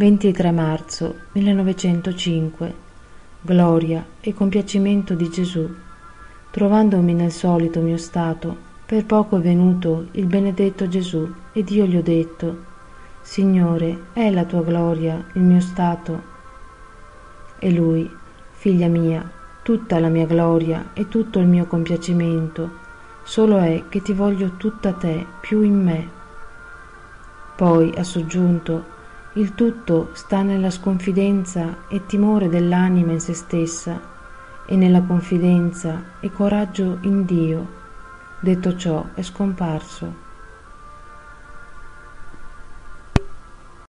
23 marzo 1905 Gloria e compiacimento di Gesù. Trovandomi nel solito mio stato, per poco è venuto il benedetto Gesù ed io gli ho detto, Signore, è la tua gloria il mio stato? E lui, figlia mia, tutta la mia gloria e tutto il mio compiacimento, solo è che ti voglio tutta te più in me. Poi ha soggiunto, il tutto sta nella sconfidenza e timore dell'anima in se stessa e nella confidenza e coraggio in Dio. Detto ciò è scomparso.